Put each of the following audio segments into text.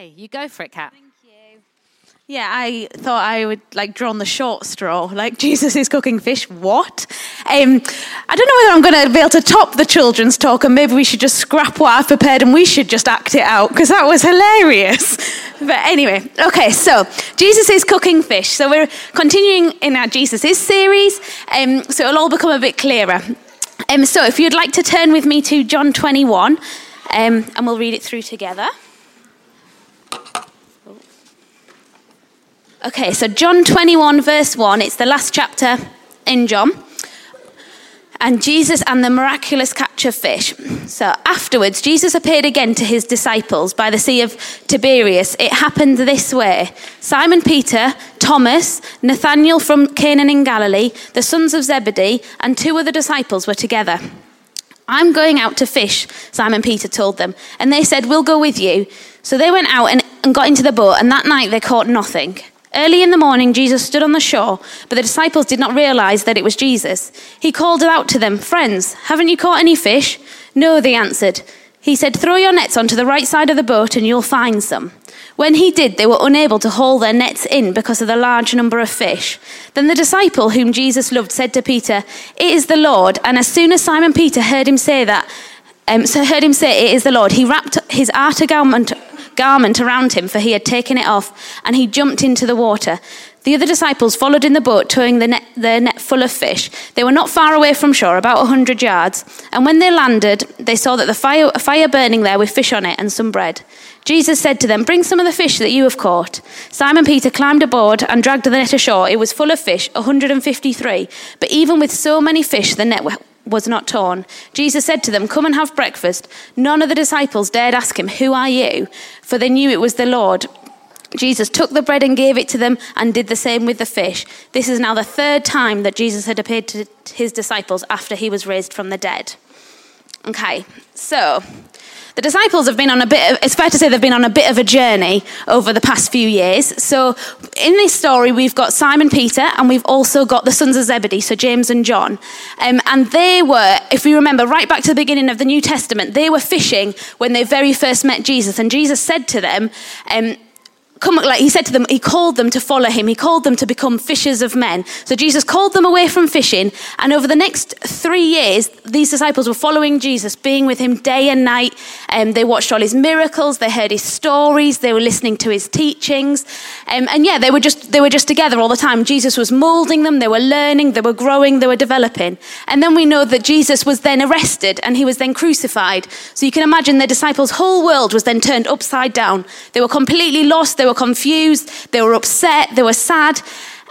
Okay, you go for it, Kat. Thank you. Yeah, I thought I would like draw on the short straw, like Jesus is cooking fish. What? Um, I don't know whether I'm going to be able to top the children's talk, and maybe we should just scrap what I've prepared and we should just act it out because that was hilarious. But anyway, okay, so Jesus is cooking fish. So we're continuing in our Jesus is series, um, so it'll all become a bit clearer. Um, so if you'd like to turn with me to John 21, um, and we'll read it through together. Okay, so John 21, verse 1, it's the last chapter in John. And Jesus and the miraculous catch of fish. So afterwards, Jesus appeared again to his disciples by the Sea of Tiberias. It happened this way Simon Peter, Thomas, Nathanael from Canaan in Galilee, the sons of Zebedee, and two other disciples were together. I'm going out to fish, Simon Peter told them. And they said, We'll go with you. So they went out and, and got into the boat, and that night they caught nothing. Early in the morning, Jesus stood on the shore, but the disciples did not realize that it was Jesus. He called out to them, Friends, haven't you caught any fish? No, they answered. He said, Throw your nets onto the right side of the boat and you'll find some. When he did, they were unable to haul their nets in because of the large number of fish. Then the disciple whom Jesus loved said to Peter, It is the Lord. And as soon as Simon Peter heard him say that, um, so heard him say, It is the Lord, he wrapped his outer garment garment around him, for he had taken it off, and he jumped into the water. The other disciples followed in the boat, towing the net, their net full of fish. They were not far away from shore, about a hundred yards. And when they landed, they saw that the fire, a fire burning there with fish on it and some bread. Jesus said to them, Bring some of the fish that you have caught. Simon Peter climbed aboard and dragged the net ashore. It was full of fish, 153. But even with so many fish, the net was not torn. Jesus said to them, Come and have breakfast. None of the disciples dared ask him, Who are you? For they knew it was the Lord. Jesus took the bread and gave it to them and did the same with the fish. This is now the third time that Jesus had appeared to his disciples after he was raised from the dead. Okay, so the disciples have been on a bit of, it's fair to say they've been on a bit of a journey over the past few years. So in this story, we've got Simon Peter and we've also got the sons of Zebedee, so James and John. Um, and they were, if we remember, right back to the beginning of the New Testament, they were fishing when they very first met Jesus. And Jesus said to them, um, come, like he said to them, he called them to follow him. He called them to become fishers of men. So Jesus called them away from fishing. And over the next three years, these disciples were following Jesus, being with him day and night. Um, they watched all his miracles. They heard his stories. They were listening to his teachings. Um, and yeah, they were just, they were just together all the time. Jesus was molding them. They were learning. They were growing. They were developing. And then we know that Jesus was then arrested and he was then crucified. So you can imagine the disciples' whole world was then turned upside down. They were completely lost. They were confused, they were upset, they were sad.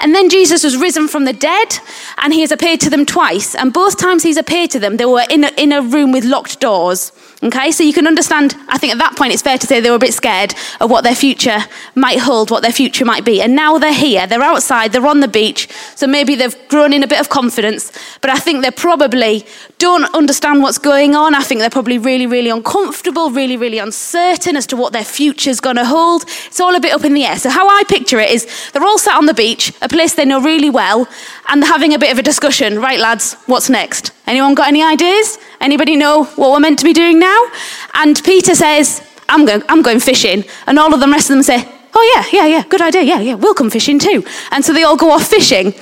And then Jesus was risen from the dead and he has appeared to them twice. And both times he's appeared to them, they were in a, in a room with locked doors. Okay, so you can understand, I think at that point it's fair to say they were a bit scared of what their future might hold, what their future might be. And now they're here, they're outside, they're on the beach, so maybe they've grown in a bit of confidence, but I think they probably don't understand what's going on. I think they're probably really, really uncomfortable, really, really uncertain as to what their future's going to hold. It's all a bit up in the air. So, how I picture it is they're all sat on the beach, a place they know really well, and they're having a bit of a discussion. Right, lads, what's next? Anyone got any ideas? Anybody know what we're meant to be doing now? And Peter says, I'm going, I'm going fishing. And all of the rest of them say, Oh, yeah, yeah, yeah, good idea. Yeah, yeah, we'll come fishing too. And so they all go off fishing.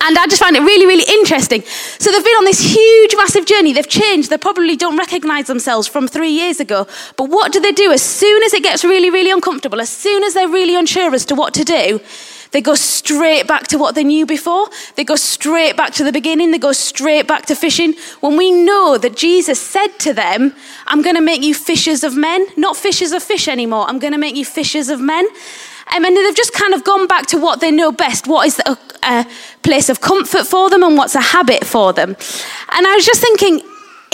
And I just find it really, really interesting. So they've been on this huge, massive journey. They've changed. They probably don't recognize themselves from three years ago. But what do they do as soon as it gets really, really uncomfortable, as soon as they're really unsure as to what to do? They go straight back to what they knew before. They go straight back to the beginning. They go straight back to fishing. When we know that Jesus said to them, I'm going to make you fishers of men, not fishers of fish anymore. I'm going to make you fishers of men. Um, and they've just kind of gone back to what they know best. What is a, a place of comfort for them and what's a habit for them. And I was just thinking,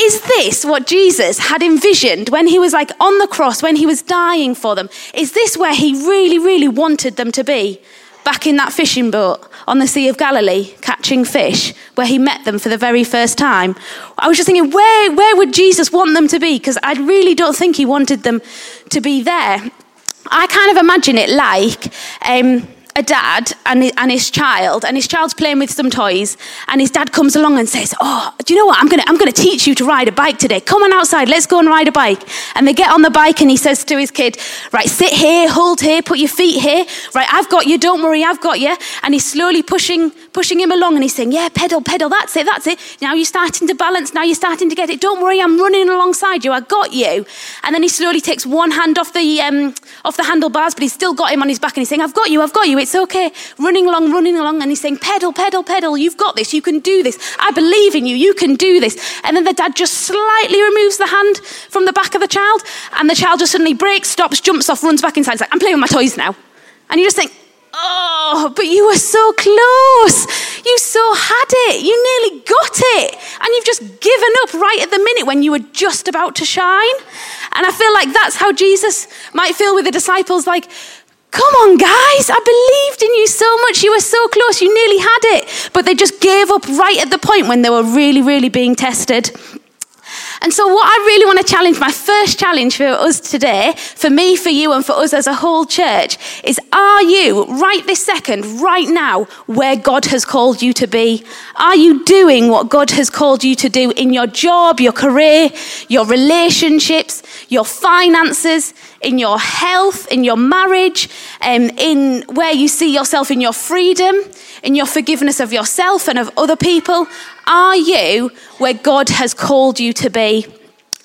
is this what Jesus had envisioned when he was like on the cross, when he was dying for them? Is this where he really, really wanted them to be? Back in that fishing boat on the Sea of Galilee, catching fish, where he met them for the very first time. I was just thinking, where, where would Jesus want them to be? Because I really don't think he wanted them to be there. I kind of imagine it like um, a dad and, and his child, and his child's playing with some toys, and his dad comes along and says, Oh, do you know what? I'm going to I'm to teach you to ride a bike today. Come on outside, let's go and ride a bike. And they get on the bike, and he says to his kid, Right, sit here, hold here, put your feet here. Right, I've got you, don't worry, I've got you. And he's slowly pushing, pushing him along, and he's saying, Yeah, pedal, pedal, that's it, that's it. Now you're starting to balance, now you're starting to get it. Don't worry, I'm running alongside you, I got you. And then he slowly takes one hand off the, um, off the handlebars, but he's still got him on his back, and he's saying, I've got you, I've got you, it's okay. Running along, running along, and he's saying, pedal, pedal, pedal, you've got this, you can do this. I believe in you, you can do this. And then the dad just slightly removes the hand from the back of the child, and the child just suddenly breaks, stops, jumps off, runs back inside. He's like, I'm playing with my toys now. And you just think, oh, but you were so close. You so had it. You nearly got it. And you've just given up right at the minute when you were just about to shine. And I feel like that's how Jesus might feel with the disciples like, Come on, guys, I believed in you so much. You were so close, you nearly had it. But they just gave up right at the point when they were really, really being tested. And so, what I really want to challenge, my first challenge for us today, for me, for you, and for us as a whole church, is are you, right this second, right now, where God has called you to be? Are you doing what God has called you to do in your job, your career, your relationships, your finances, in your health, in your marriage, um, in where you see yourself in your freedom, in your forgiveness of yourself and of other people? Are you where God has called you to be?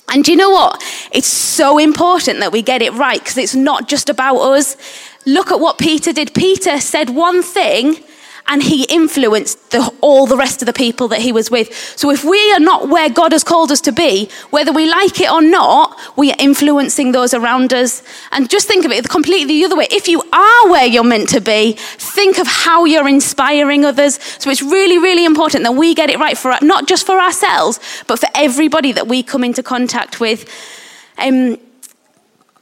And you know what? It's so important that we get it right because it's not just about us. Look at what Peter did. Peter said one thing and he influenced the, all the rest of the people that he was with. So if we are not where God has called us to be, whether we like it or not, we are influencing those around us. And just think of it completely the other way. If you are where you're meant to be, think of how you're inspiring others. So it's really, really important that we get it right for not just for ourselves, but for everybody that we come into contact with. Um,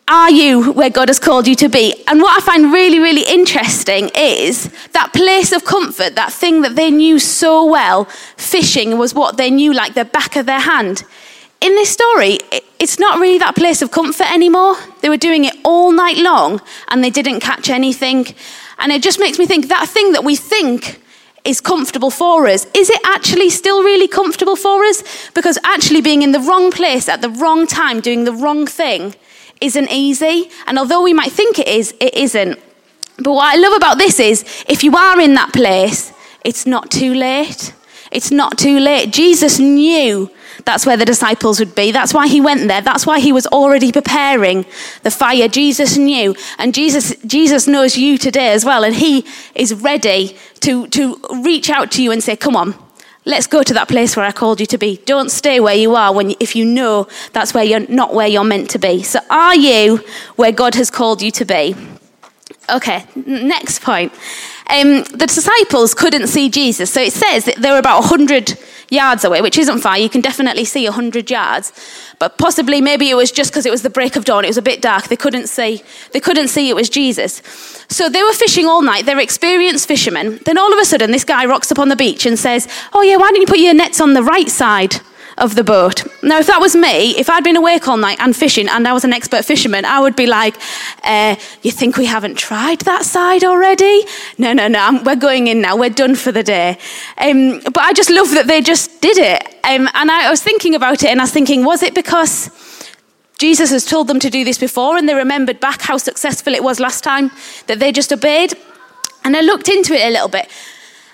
are you where God has called you to be? And what I find really, really interesting is that place of comfort, that thing that they knew so well, fishing was what they knew like the back of their hand. In this story, it's not really that place of comfort anymore. They were doing it all night long and they didn't catch anything. And it just makes me think that thing that we think is comfortable for us, is it actually still really comfortable for us? Because actually being in the wrong place at the wrong time, doing the wrong thing, isn't easy. And although we might think it is, it isn't. But what I love about this is if you are in that place, it's not too late. It's not too late. Jesus knew that's where the disciples would be. That's why he went there. That's why he was already preparing the fire. Jesus knew. And Jesus, Jesus knows you today as well. And he is ready to, to reach out to you and say, Come on, Let's go to that place where I called you to be. Don't stay where you are when, if you know that's where you're not where you're meant to be. So, are you where God has called you to be? Okay, next point. Um, the disciples couldn't see Jesus. So it says that they were about 100 yards away, which isn't far. You can definitely see 100 yards. But possibly, maybe it was just because it was the break of dawn. It was a bit dark. They couldn't see. They couldn't see it was Jesus. So they were fishing all night. They're experienced fishermen. Then all of a sudden, this guy rocks up on the beach and says, "Oh yeah, why don't you put your nets on the right side?" Of the boat. Now, if that was me, if I'd been awake all night and fishing and I was an expert fisherman, I would be like, uh, You think we haven't tried that side already? No, no, no, I'm, we're going in now, we're done for the day. Um, but I just love that they just did it. Um, and I, I was thinking about it and I was thinking, was it because Jesus has told them to do this before and they remembered back how successful it was last time that they just obeyed? And I looked into it a little bit.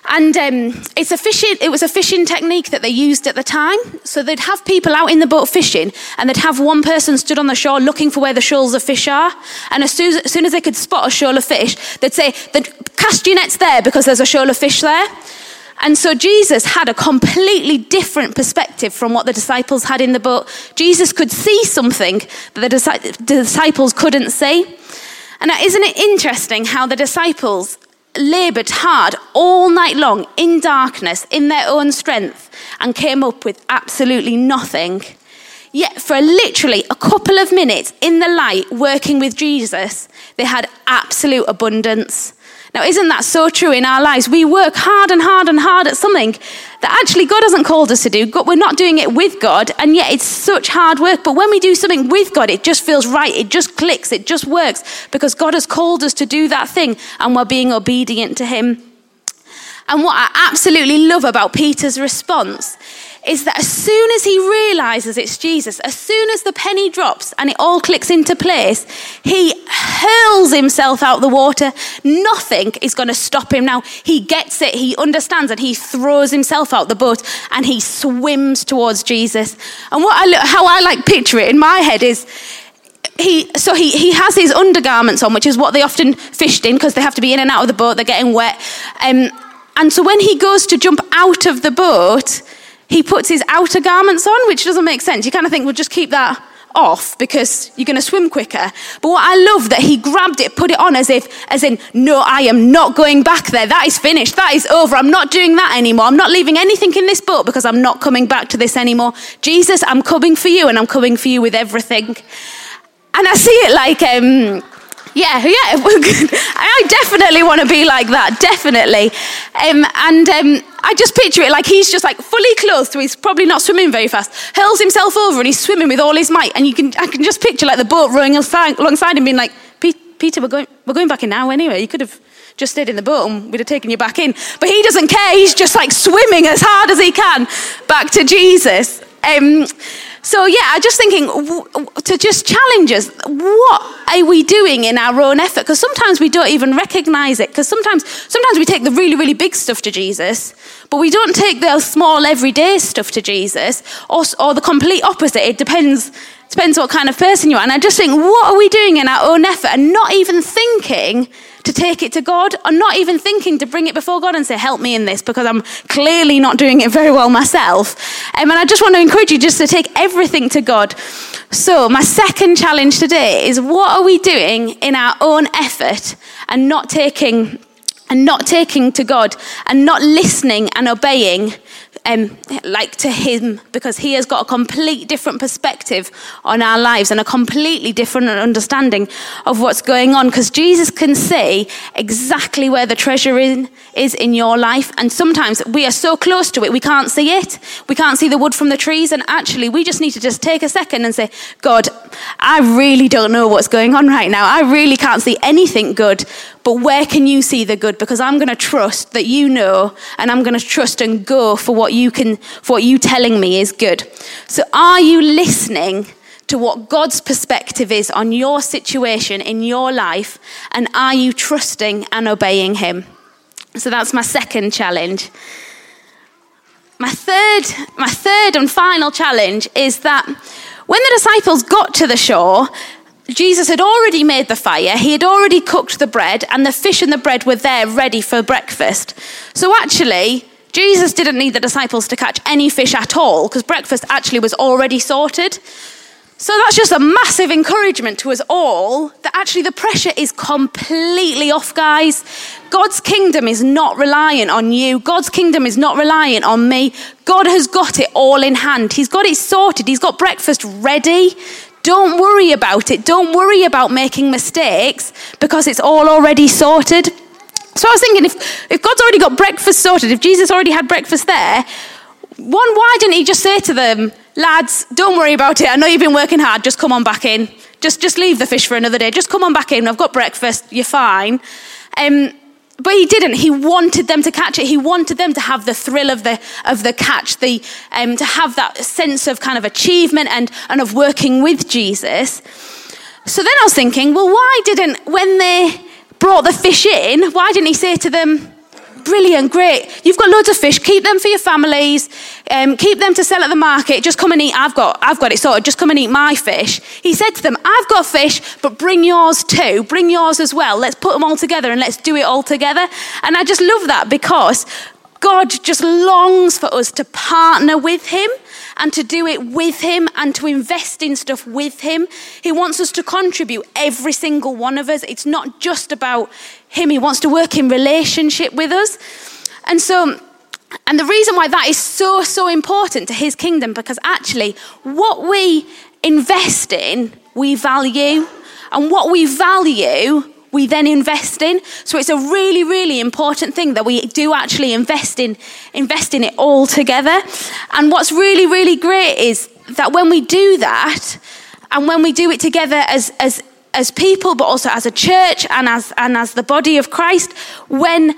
And um, it's a fishing, it was a fishing technique that they used at the time. So they'd have people out in the boat fishing, and they'd have one person stood on the shore looking for where the shoals of fish are. And as soon as, soon as they could spot a shoal of fish, they'd say, "They Cast your nets there because there's a shoal of fish there. And so Jesus had a completely different perspective from what the disciples had in the boat. Jesus could see something that the disciples couldn't see. And isn't it interesting how the disciples labored hard all night long in darkness, in their own strength, and came up with absolutely nothing. Yet, for literally a couple of minutes in the light, working with Jesus, they had absolute abundance. Now, isn't that so true in our lives? We work hard and hard and hard at something that actually God hasn't called us to do. We're not doing it with God, and yet it's such hard work. But when we do something with God, it just feels right. It just clicks. It just works because God has called us to do that thing, and we're being obedient to Him. And what I absolutely love about Peter's response is that as soon as he realizes it's Jesus, as soon as the penny drops and it all clicks into place, he hurls himself out the water. Nothing is going to stop him now. He gets it, he understands, and he throws himself out the boat and he swims towards Jesus. And what I, how I like picture it in my head is he, so he, he has his undergarments on, which is what they often fished in because they have to be in and out of the boat, they're getting wet. Um, and so when he goes to jump out of the boat, he puts his outer garments on, which doesn't make sense. You kind of think, well, just keep that off because you're going to swim quicker. But what I love that he grabbed it, put it on as if, as in, no, I am not going back there. That is finished. That is over. I'm not doing that anymore. I'm not leaving anything in this boat because I'm not coming back to this anymore. Jesus, I'm coming for you and I'm coming for you with everything. And I see it like, um, yeah, yeah. I definitely want to be like that, definitely. Um, and um, I just picture it like he's just like fully clothed, so he's probably not swimming very fast, hurls himself over and he's swimming with all his might. And you can, I can just picture like the boat rowing alongside him being like, Peter, we're going, we're going back in now anyway. You could have just stayed in the boat and we'd have taken you back in. But he doesn't care. He's just like swimming as hard as he can back to Jesus. Um, so, yeah, I'm just thinking to just challenge us what are we doing in our own effort? Because sometimes we don't even recognize it. Because sometimes, sometimes we take the really, really big stuff to Jesus, but we don't take the small, everyday stuff to Jesus, or, or the complete opposite. It depends depends what kind of person you are. And I just think, what are we doing in our own effort and not even thinking to take it to God or not even thinking to bring it before God and say, help me in this because I'm clearly not doing it very well myself. Um, and I just want to encourage you just to take everything to God. So, my second challenge today is what are we doing in our own effort and not taking and not taking to God and not listening and obeying um, like to him because he has got a complete different perspective on our lives and a completely different understanding of what's going on. Because Jesus can see exactly where the treasure in, is in your life. And sometimes we are so close to it we can't see it. We can't see the wood from the trees. And actually we just need to just take a second and say God I really don't know what's going on right now I really can't see anything good but where can you see the good? Because I'm going to trust that you know, and I'm going to trust and go for what you can, for what you telling me is good. So are you listening to what God's perspective is on your situation in your life, and are you trusting and obeying Him? So that's my second challenge. My third, my third and final challenge is that when the disciples got to the shore, Jesus had already made the fire, he had already cooked the bread, and the fish and the bread were there ready for breakfast. So actually, Jesus didn't need the disciples to catch any fish at all because breakfast actually was already sorted. So that's just a massive encouragement to us all that actually the pressure is completely off, guys. God's kingdom is not reliant on you. God's kingdom is not reliant on me. God has got it all in hand. He's got it sorted. He's got breakfast ready. Don't worry about it. Don't worry about making mistakes because it's all already sorted. So I was thinking if, if God's already got breakfast sorted, if Jesus already had breakfast there, one, why didn't he just say to them, lads, don't worry about it. I know you've been working hard. Just come on back in. Just, just leave the fish for another day. Just come on back in. I've got breakfast. You're fine. Um, but he didn't. He wanted them to catch it. He wanted them to have the thrill of the of the catch, the um, to have that sense of kind of achievement and and of working with Jesus. So then I was thinking, well, why didn't when they brought the fish in, why didn't he say to them, Brilliant, great. You've got loads of fish. Keep them for your families. Um, keep them to sell at the market. Just come and eat. I've got, I've got it sorted. Just come and eat my fish. He said to them, I've got fish, but bring yours too. Bring yours as well. Let's put them all together and let's do it all together. And I just love that because God just longs for us to partner with Him and to do it with Him and to invest in stuff with Him. He wants us to contribute, every single one of us. It's not just about Him, He wants to work in relationship with us. And so, and the reason why that is so, so important to His kingdom, because actually, what we invest in, we value. And what we value, we then invest in. So it's a really, really important thing that we do actually invest in, invest in it all together. And what's really, really great is that when we do that, and when we do it together as, as, as people, but also as a church and as, and as the body of Christ, when,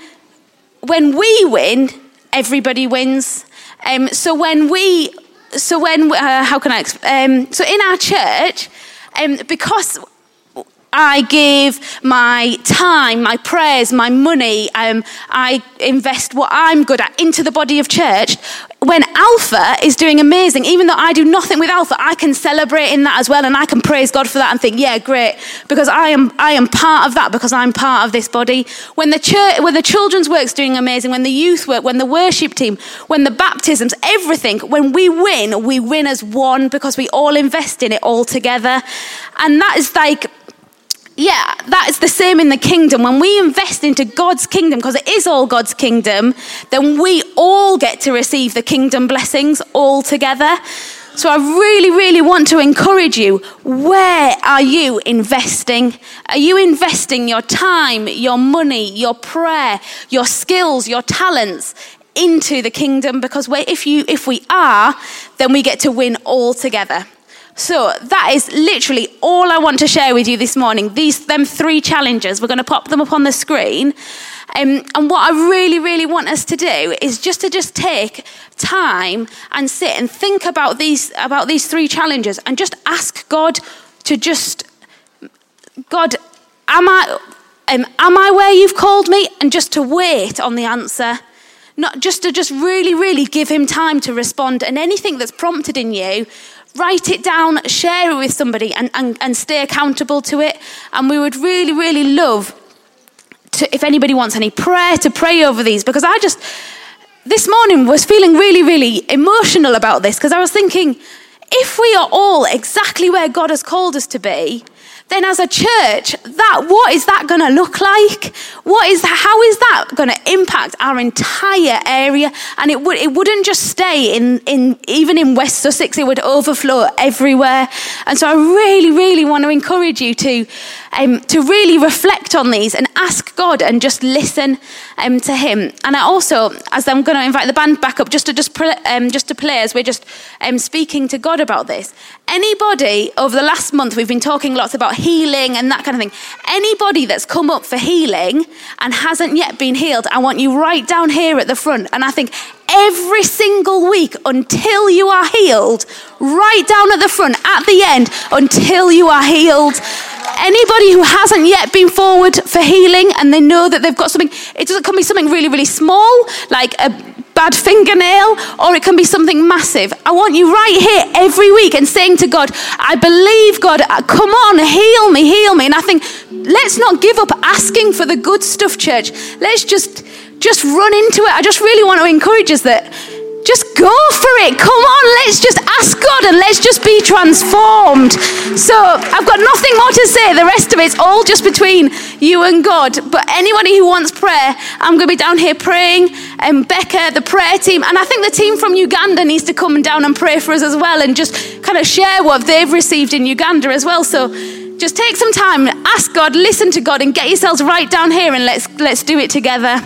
when we win, everybody wins. Um, so when we, so when, uh, how can I, um, so in our church, um, because I give my time, my prayers, my money, um, I invest what I'm good at into the body of church. When Alpha is doing amazing, even though I do nothing with Alpha, I can celebrate in that as well and I can praise God for that and think, yeah, great, because I am, I am part of that because I'm part of this body. When the, church, when the children's work's doing amazing, when the youth work, when the worship team, when the baptisms, everything, when we win, we win as one because we all invest in it all together. And that is like, yeah, that is the same in the kingdom. When we invest into God's kingdom, because it is all God's kingdom, then we all get to receive the kingdom blessings all together. So I really, really want to encourage you. Where are you investing? Are you investing your time, your money, your prayer, your skills, your talents into the kingdom? Because if, you, if we are, then we get to win all together. So that is literally all I want to share with you this morning. These them three challenges. We're going to pop them up on the screen. Um, and what I really, really want us to do is just to just take time and sit and think about these about these three challenges and just ask God to just God, am I um, am I where you've called me? And just to wait on the answer. Not just to just really, really give him time to respond. And anything that's prompted in you, write it down, share it with somebody, and, and, and stay accountable to it. And we would really, really love to, if anybody wants any prayer, to pray over these because I just, this morning was feeling really, really emotional about this because I was thinking, if we are all exactly where God has called us to be, then as a church, that what is that going to look like? What is how is that going to impact our entire area? And it would it wouldn't just stay in in even in West Sussex; it would overflow everywhere. And so, I really, really want to encourage you to um, to really reflect on these and ask God and just listen um, to Him. And I also, as I'm going to invite the band back up, just to just um, just to play as we're just um, speaking to God about this. Anybody over the last month, we've been talking lots about healing and that kind of thing. Anybody that's come up for healing and hasn't yet been healed, I want you right down here at the front. And I think every single week until you are healed, right down at the front, at the end, until you are healed. Anybody who hasn't yet been forward for healing and they know that they've got something, it doesn't come be something really, really small, like a bad fingernail, or it can be something massive. I want you right here every week and saying to God, I believe, God, uh, come on, heal me, heal me. And I think, let's not give up asking for the good stuff, church. Let's just just run into it. I just really want to encourage us that just go for it. Come on, let's just let's just be transformed. So I've got nothing more to say. The rest of it's all just between you and God. But anybody who wants prayer, I'm going to be down here praying. And Becca, the prayer team, and I think the team from Uganda needs to come down and pray for us as well and just kind of share what they've received in Uganda as well. So just take some time, ask God, listen to God, and get yourselves right down here and let's let's do it together.